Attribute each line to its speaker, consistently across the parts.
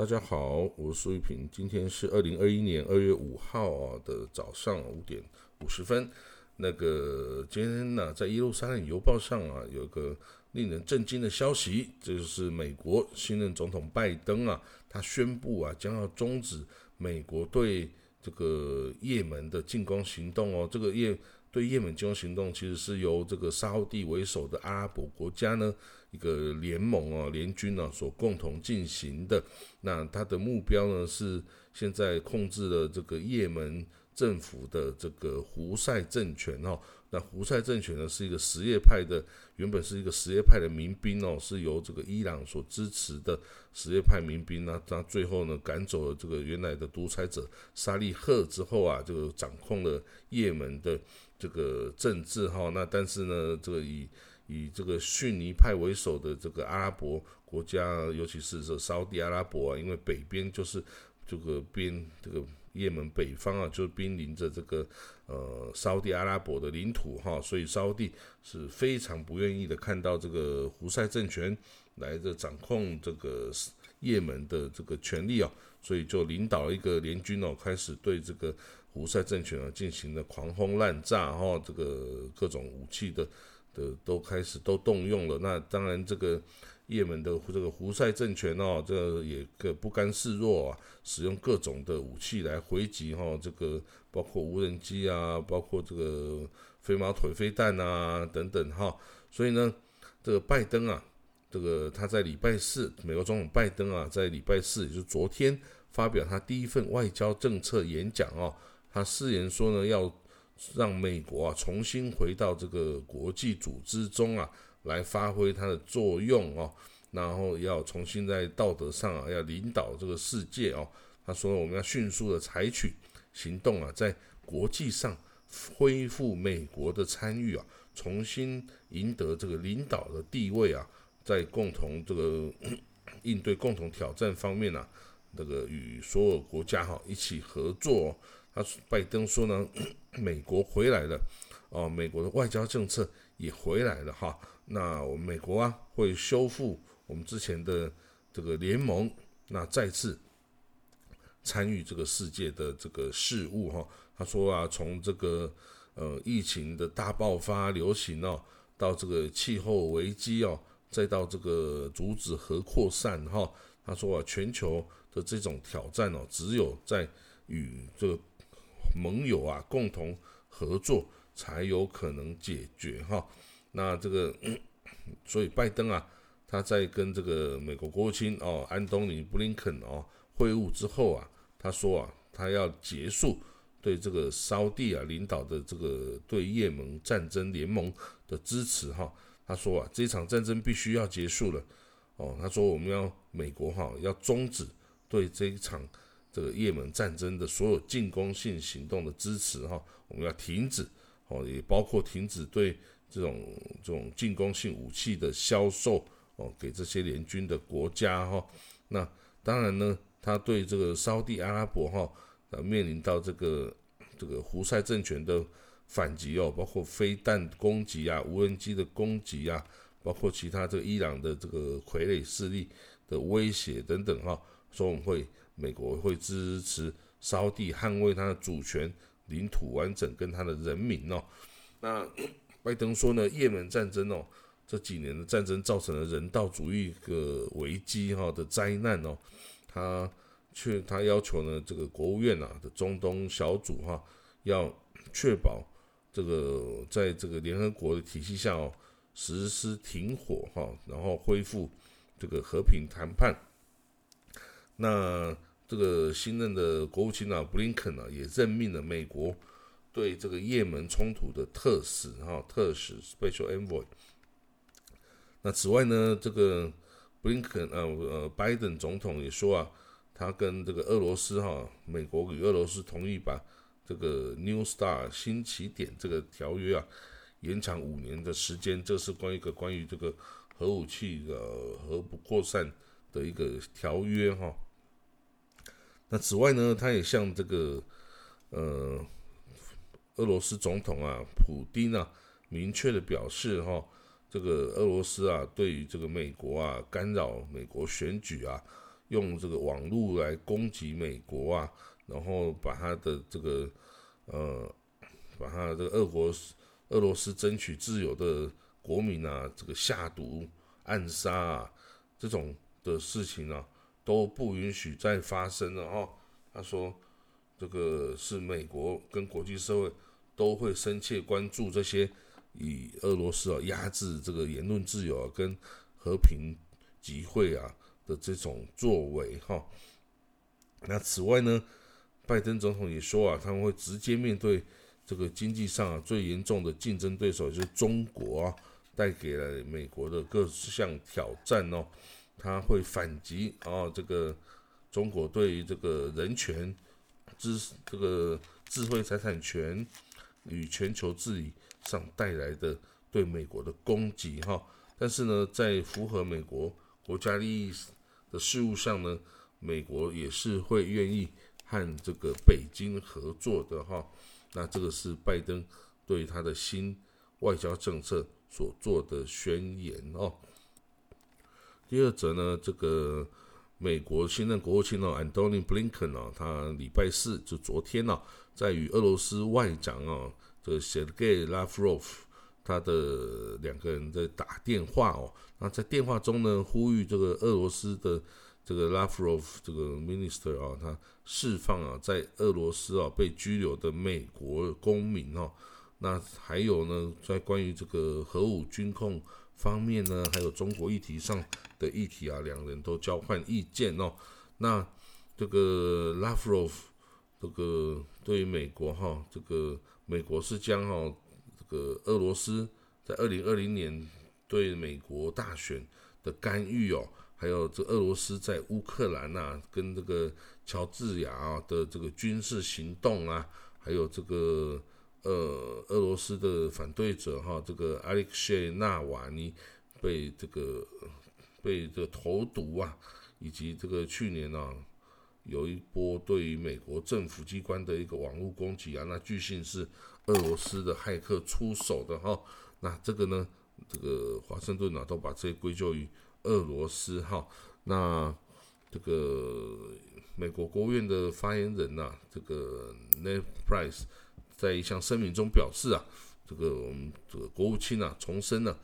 Speaker 1: 大家好，我是苏玉平。今天是二零二一年二月五号的早上五点五十分。那个今天呢，在耶路撒冷邮报上啊，有个令人震惊的消息，这就是美国新任总统拜登啊，他宣布啊，将要终止美国对这个也门的进攻行动哦。这个也对也门进攻行动，其实是由这个沙地为首的阿拉伯国家呢。一个联盟啊，联军呢所共同进行的，那它的目标呢是现在控制了这个也门政府的这个胡塞政权哦。那胡塞政权呢是一个什叶派的，原本是一个什叶派的民兵哦，是由这个伊朗所支持的什叶派民兵呢。他最后呢赶走了这个原来的独裁者沙利赫之后啊，就掌控了也门的这个政治哈。那但是呢，这个以以这个逊尼派为首的这个阿拉伯国家，尤其是这沙地阿拉伯啊，因为北边就是这个边这个也门北方啊，就是濒临着这个呃沙地阿拉伯的领土哈，所以沙地是非常不愿意的看到这个胡塞政权来这掌控这个也门的这个权利啊，所以就领导一个联军哦，开始对这个胡塞政权啊进行了狂轰滥炸哈，这个各种武器的。的都开始都动用了，那当然这个也门的这个胡塞政权哦，这个也个不甘示弱啊，使用各种的武器来回击哈，这个包括无人机啊，包括这个飞毛腿飞弹啊等等哈，所以呢，这个拜登啊，这个他在礼拜四，美国总统拜登啊，在礼拜四，也就是昨天发表他第一份外交政策演讲哦，他誓言说呢要。让美国啊重新回到这个国际组织中啊，来发挥它的作用哦，然后要重新在道德上啊，要领导这个世界哦。他说我们要迅速的采取行动啊，在国际上恢复美国的参与啊，重新赢得这个领导的地位啊，在共同这个 应对共同挑战方面呢，这个与所有国家哈一起合作。他拜登说呢，美国回来了，哦，美国的外交政策也回来了哈。那我们美国啊，会修复我们之前的这个联盟，那再次参与这个世界的这个事务哈。他说啊，从这个呃疫情的大爆发、流行哦，到这个气候危机哦，再到这个阻止核扩散哈。他说啊，全球的这种挑战哦，只有在与这个盟友啊，共同合作才有可能解决哈。那这个，所以拜登啊，他在跟这个美国国务卿哦，安东尼布林肯哦会晤之后啊，他说啊，他要结束对这个沙地啊领导的这个对也门战争联盟的支持哈。他说啊，这场战争必须要结束了哦。他说我们要美国哈要终止对这一场。这个也门战争的所有进攻性行动的支持哈，我们要停止哦，也包括停止对这种这种进攻性武器的销售哦，给这些联军的国家哈。那当然呢，他对这个沙地阿拉伯哈，呃，面临到这个这个胡塞政权的反击哦，包括飞弹攻击啊、无人机的攻击啊，包括其他这个伊朗的这个傀儡势力的威胁等等哈，说我们会。美国会支持沙地捍卫它的主权、领土完整跟它的人民哦。那 拜登说呢，也门战争哦，这几年的战争造成了人道主义个危机哈的灾难哦。他却他要求呢，这个国务院啊的中东小组哈，要确保这个在这个联合国的体系下哦，实施停火哈，然后恢复这个和平谈判。那这个新任的国务卿啊，布林肯啊，也任命了美国对这个也门冲突的特使哈，特使 （Special Envoy）。那此外呢，这个布林肯呃呃，拜登总统也说啊，他跟这个俄罗斯哈，美国与俄罗斯同意把这个 New Star 新起点这个条约啊，延长五年的时间。这是关于一个关于这个核武器的核不扩散的一个条约哈。那此外呢，他也向这个呃俄罗斯总统啊普京啊明确的表示哈，这个俄罗斯啊对于这个美国啊干扰美国选举啊，用这个网络来攻击美国啊，然后把他的这个呃，把他这个俄国俄罗斯争取自由的国民啊，这个下毒暗杀啊，这种的事情呢，都不允许再发生了哦。他说，这个是美国跟国际社会都会深切关注这些以俄罗斯啊压制这个言论自由啊跟和平集会啊。的这种作为哈，那此外呢，拜登总统也说啊，他们会直接面对这个经济上啊最严重的竞争对手，就是中国啊，带给了美国的各项挑战哦，他会反击啊，这个中国对于这个人权、知这个智慧财产权与全球治理上带来的对美国的攻击哈，但是呢，在符合美国国家利益。的事务上呢，美国也是会愿意和这个北京合作的哈。那这个是拜登对他的新外交政策所做的宣言哦。第二则呢，这个美国新任国务卿哦，Antony Blinken 哦，他礼拜四就昨天呢，在与俄罗斯外长哦，这 Sergey Lavrov 他的两个人在打电话哦。那在电话中呢，呼吁这个俄罗斯的这个拉夫罗夫这个 minister 啊，他释放啊在俄罗斯啊被拘留的美国公民哦。那还有呢，在关于这个核武军控方面呢，还有中国议题上的议题啊，两人都交换意见哦。那这个拉夫罗夫这个对于美国哈，这个美国是将哈这个俄罗斯在二零二零年。对美国大选的干预哦，还有这俄罗斯在乌克兰呐，跟这个乔治亚的这个军事行动啊，还有这个呃俄罗斯的反对者哈，这个阿列克谢纳瓦尼被这个被这个投毒啊，以及这个去年呢有一波对于美国政府机关的一个网络攻击啊，那据信是俄罗斯的骇客出手的哈，那这个呢？这个华盛顿呢，都把这些归咎于俄罗斯哈。那这个美国国务院的发言人呐，这个 Ned Price 在一项声明中表示啊，这个我们这个国务卿啊，重申了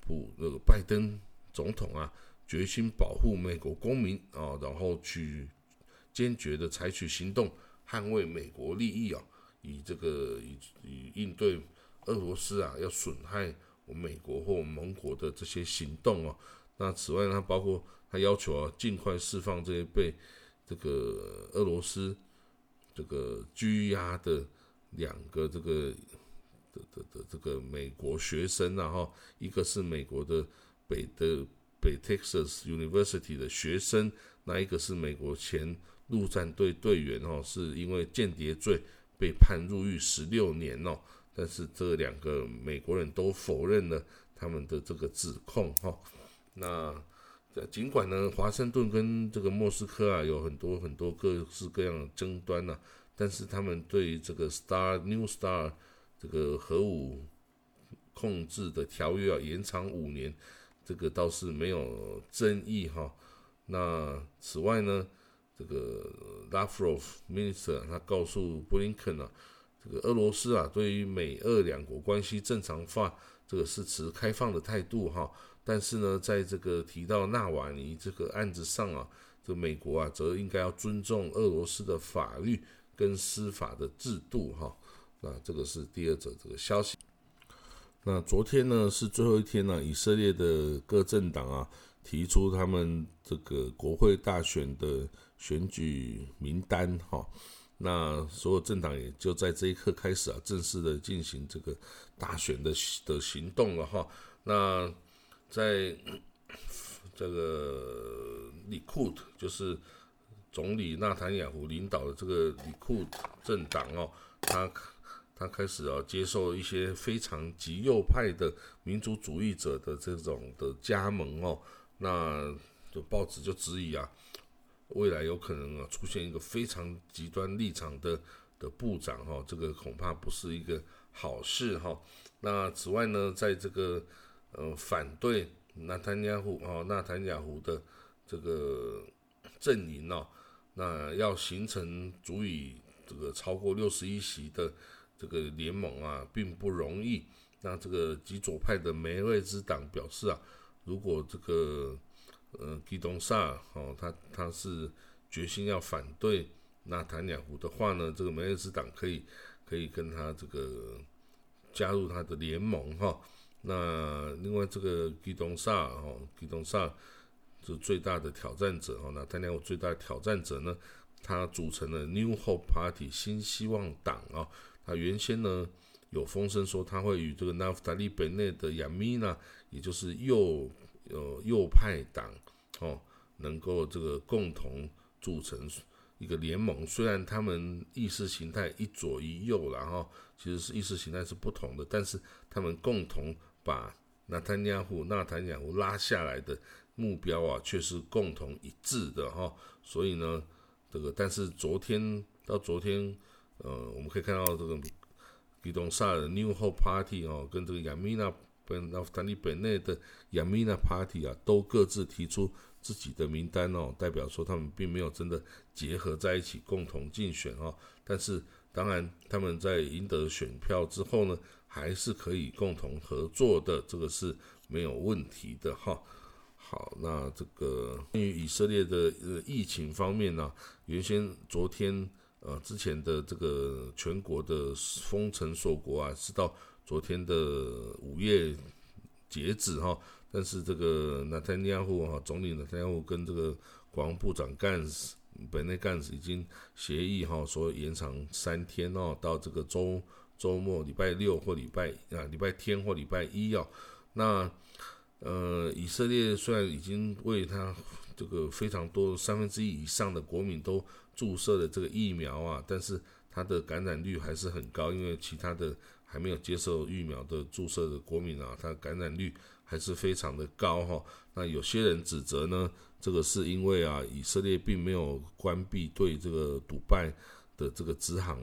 Speaker 1: 不那个拜登总统啊，决心保护美国公民啊，然后去坚决的采取行动捍卫美国利益啊，以这个以以应对俄罗斯啊要损害我们。美国或我们盟国的这些行动哦，那此外呢，包括他要求啊，尽快释放这些被这个俄罗斯这个拘押的两个这个的的的这个美国学生啊，哈，一个是美国的北的北 Texas University 的学生，那一个是美国前陆战队队员哦，是因为间谍罪被判入狱十六年哦。但是这两个美国人都否认了他们的这个指控，哈。那尽管呢，华盛顿跟这个莫斯科啊有很多很多各式各样的争端呢，但是他们对于这个 Star New Star 这个核武控制的条约啊延长五年，这个倒是没有争议，哈。那此外呢，这个 Lavrov Minister 他告诉布林肯啊。这个俄罗斯啊，对于美俄两国关系正常化，这个是持开放的态度哈。但是呢，在这个提到纳瓦尼这个案子上啊，这美国啊，则应该要尊重俄罗斯的法律跟司法的制度哈。那这个是第二则这个消息。那昨天呢是最后一天呢，以色列的各政党啊提出他们这个国会大选的选举名单哈。那所有政党也就在这一刻开始啊，正式的进行这个大选的的行动了哈。那在这个里库特，就是总理纳坦雅胡领导的这个里库特政党哦，他他开始啊接受一些非常极右派的民族主义者的这种的加盟哦，那就报纸就质疑啊。未来有可能啊出现一个非常极端立场的的部长哈，这个恐怕不是一个好事哈。那此外呢，在这个呃反对纳坦雅胡啊纳坦雅胡的这个阵营哦，那要形成足以这个超过六十一席的这个联盟啊，并不容易。那这个极左派的梅瑞兹党表示啊，如果这个呃基东萨哦，他他是决心要反对纳坦雅胡的话呢，这个梅瑞兹党可以可以跟他这个加入他的联盟哈。那另外这个基东萨哦，基东萨是最大的挑战者哦，那坦雅胡最大的挑战者呢，他组成了 New Hope Party 新希望党啊，他原先呢。有风声说他会与这个纳夫达利本内的亚米娜，也就是右呃右派党哦，能够这个共同组成一个联盟。虽然他们意识形态一左一右然后，其实是意识形态是不同的，但是他们共同把纳坦亚胡纳坦雅胡拉下来的目标啊，却是共同一致的哈。所以呢，这个但是昨天到昨天，呃，我们可以看到这个。比东萨的 New Hope Party 哦，跟这个亚米娜本纳夫坦利本内的亚米娜 Party 啊，都各自提出自己的名单哦，代表说他们并没有真的结合在一起共同竞选哦。但是当然，他们在赢得选票之后呢，还是可以共同合作的，这个是没有问题的哈。好，那这个关于以色列的呃疫情方面呢，原先昨天。呃，之前的这个全国的封城锁国啊，是到昨天的午夜截止哈。但是这个纳坦尼亚胡哈总理纳坦尼亚胡跟这个国防部长干事本内干事已经协议哈，说延长三天哦，到这个周周末礼拜六或礼拜啊礼拜天或礼拜一哦。那呃，以色列虽然已经为他这个非常多三分之一以上的国民都。注射了这个疫苗啊，但是它的感染率还是很高，因为其他的还没有接受疫苗的注射的国民啊，它感染率还是非常的高哈。那有些人指责呢，这个是因为啊，以色列并没有关闭对这个赌拜的这个直航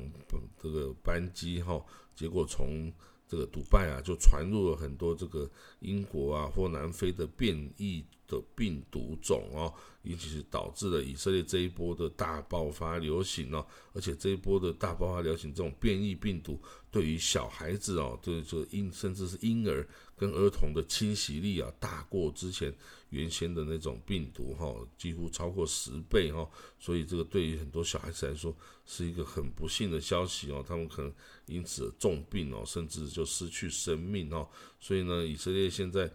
Speaker 1: 这个班机哈，结果从这个迪拜啊就传入了很多这个英国啊或南非的变异的病毒种哦。因此是导致了以色列这一波的大爆发流行哦，而且这一波的大爆发流行这种变异病毒对于小孩子哦，对这婴甚至是婴儿跟儿童的侵袭力啊，大过之前原先的那种病毒哈，几乎超过十倍哈，所以这个对于很多小孩子来说是一个很不幸的消息哦，他们可能因此重病哦，甚至就失去生命哦，所以呢，以色列现在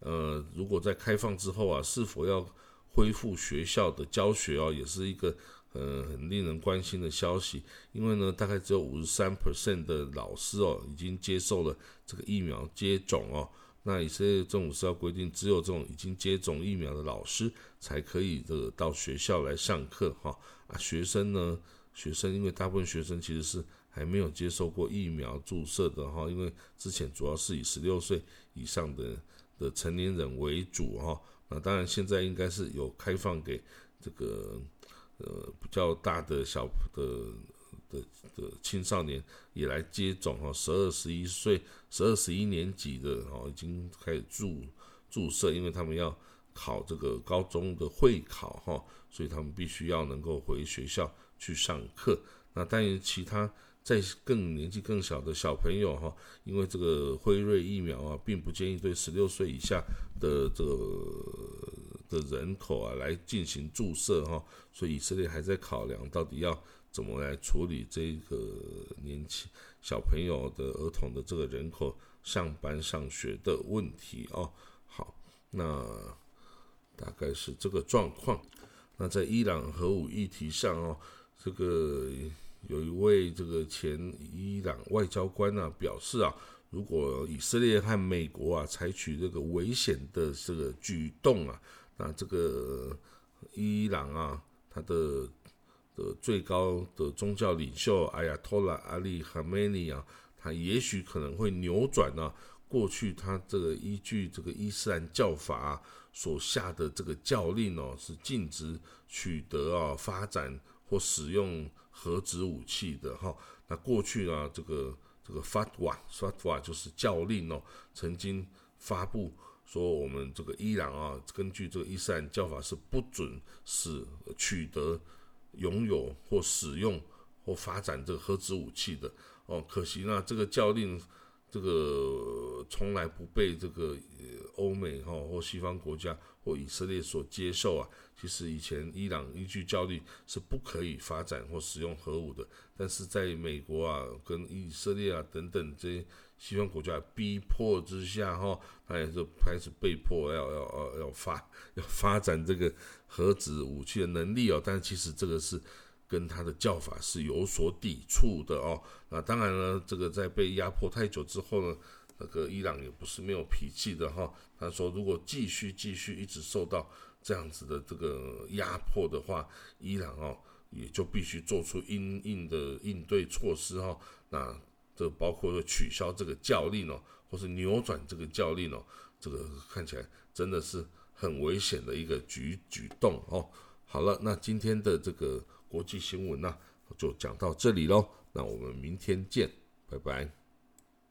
Speaker 1: 呃，如果在开放之后啊，是否要恢复学校的教学哦，也是一个呃很令人关心的消息。因为呢，大概只有五十三 percent 的老师哦，已经接受了这个疫苗接种哦。那以色列政府是要规定，只有这种已经接种疫苗的老师才可以这个到学校来上课哈。啊，学生呢，学生因为大部分学生其实是还没有接受过疫苗注射的哈，因为之前主要是以十六岁以上的的成年人为主哈。那当然，现在应该是有开放给这个呃比较大的小的的的青少年也来接种哈，十二十一岁、十二十一年级的哦，已经开始注注射，因为他们要考这个高中的会考哈，所以他们必须要能够回学校去上课。那当然，其他。在更年纪更小的小朋友哈，因为这个辉瑞疫苗啊，并不建议对十六岁以下的这个的人口啊来进行注射哈，所以以色列还在考量到底要怎么来处理这个年轻小朋友的儿童的这个人口上班上学的问题哦。好，那大概是这个状况。那在伊朗核武议题上哦，这个。有一位这个前伊朗外交官啊表示啊，如果以色列和美国啊采取这个危险的这个举动啊，那这个伊朗啊，他的的最高的宗教领袖艾亚托拉阿里哈梅尼啊，他也许可能会扭转呢过去他这个依据这个伊斯兰教法所下的这个教令哦，是禁止取得啊发展或使用。核子武器的哈，那过去啊，这个这个 fatwa fatwa 就是教令哦，曾经发布说我们这个伊朗啊，根据这个伊斯兰教法是不准使取得、拥有或使用或发展这个核子武器的哦。可惜呢，这个教令这个从来不被这个欧美哈或西方国家或以色列所接受啊。其实以前伊朗依据教令是不可以发展或使用核武的，但是在美国啊、跟以色列啊等等这些西方国家逼迫之下，哈，他也是开始被迫要要要要发要发展这个核子武器的能力哦。但其实这个是跟他的教法是有所抵触的哦。那当然了，这个在被压迫太久之后呢，那个伊朗也不是没有脾气的哈。他说，如果继续继续一直受到这样子的这个压迫的话，伊朗哦也就必须做出应应的应对措施哈。那这包括说取消这个教令哦，或是扭转这个教令哦，这个看起来真的是很危险的一个举举动哦。好了，那今天的这个国际新闻呢就讲到这里喽。那我们明天见，拜拜。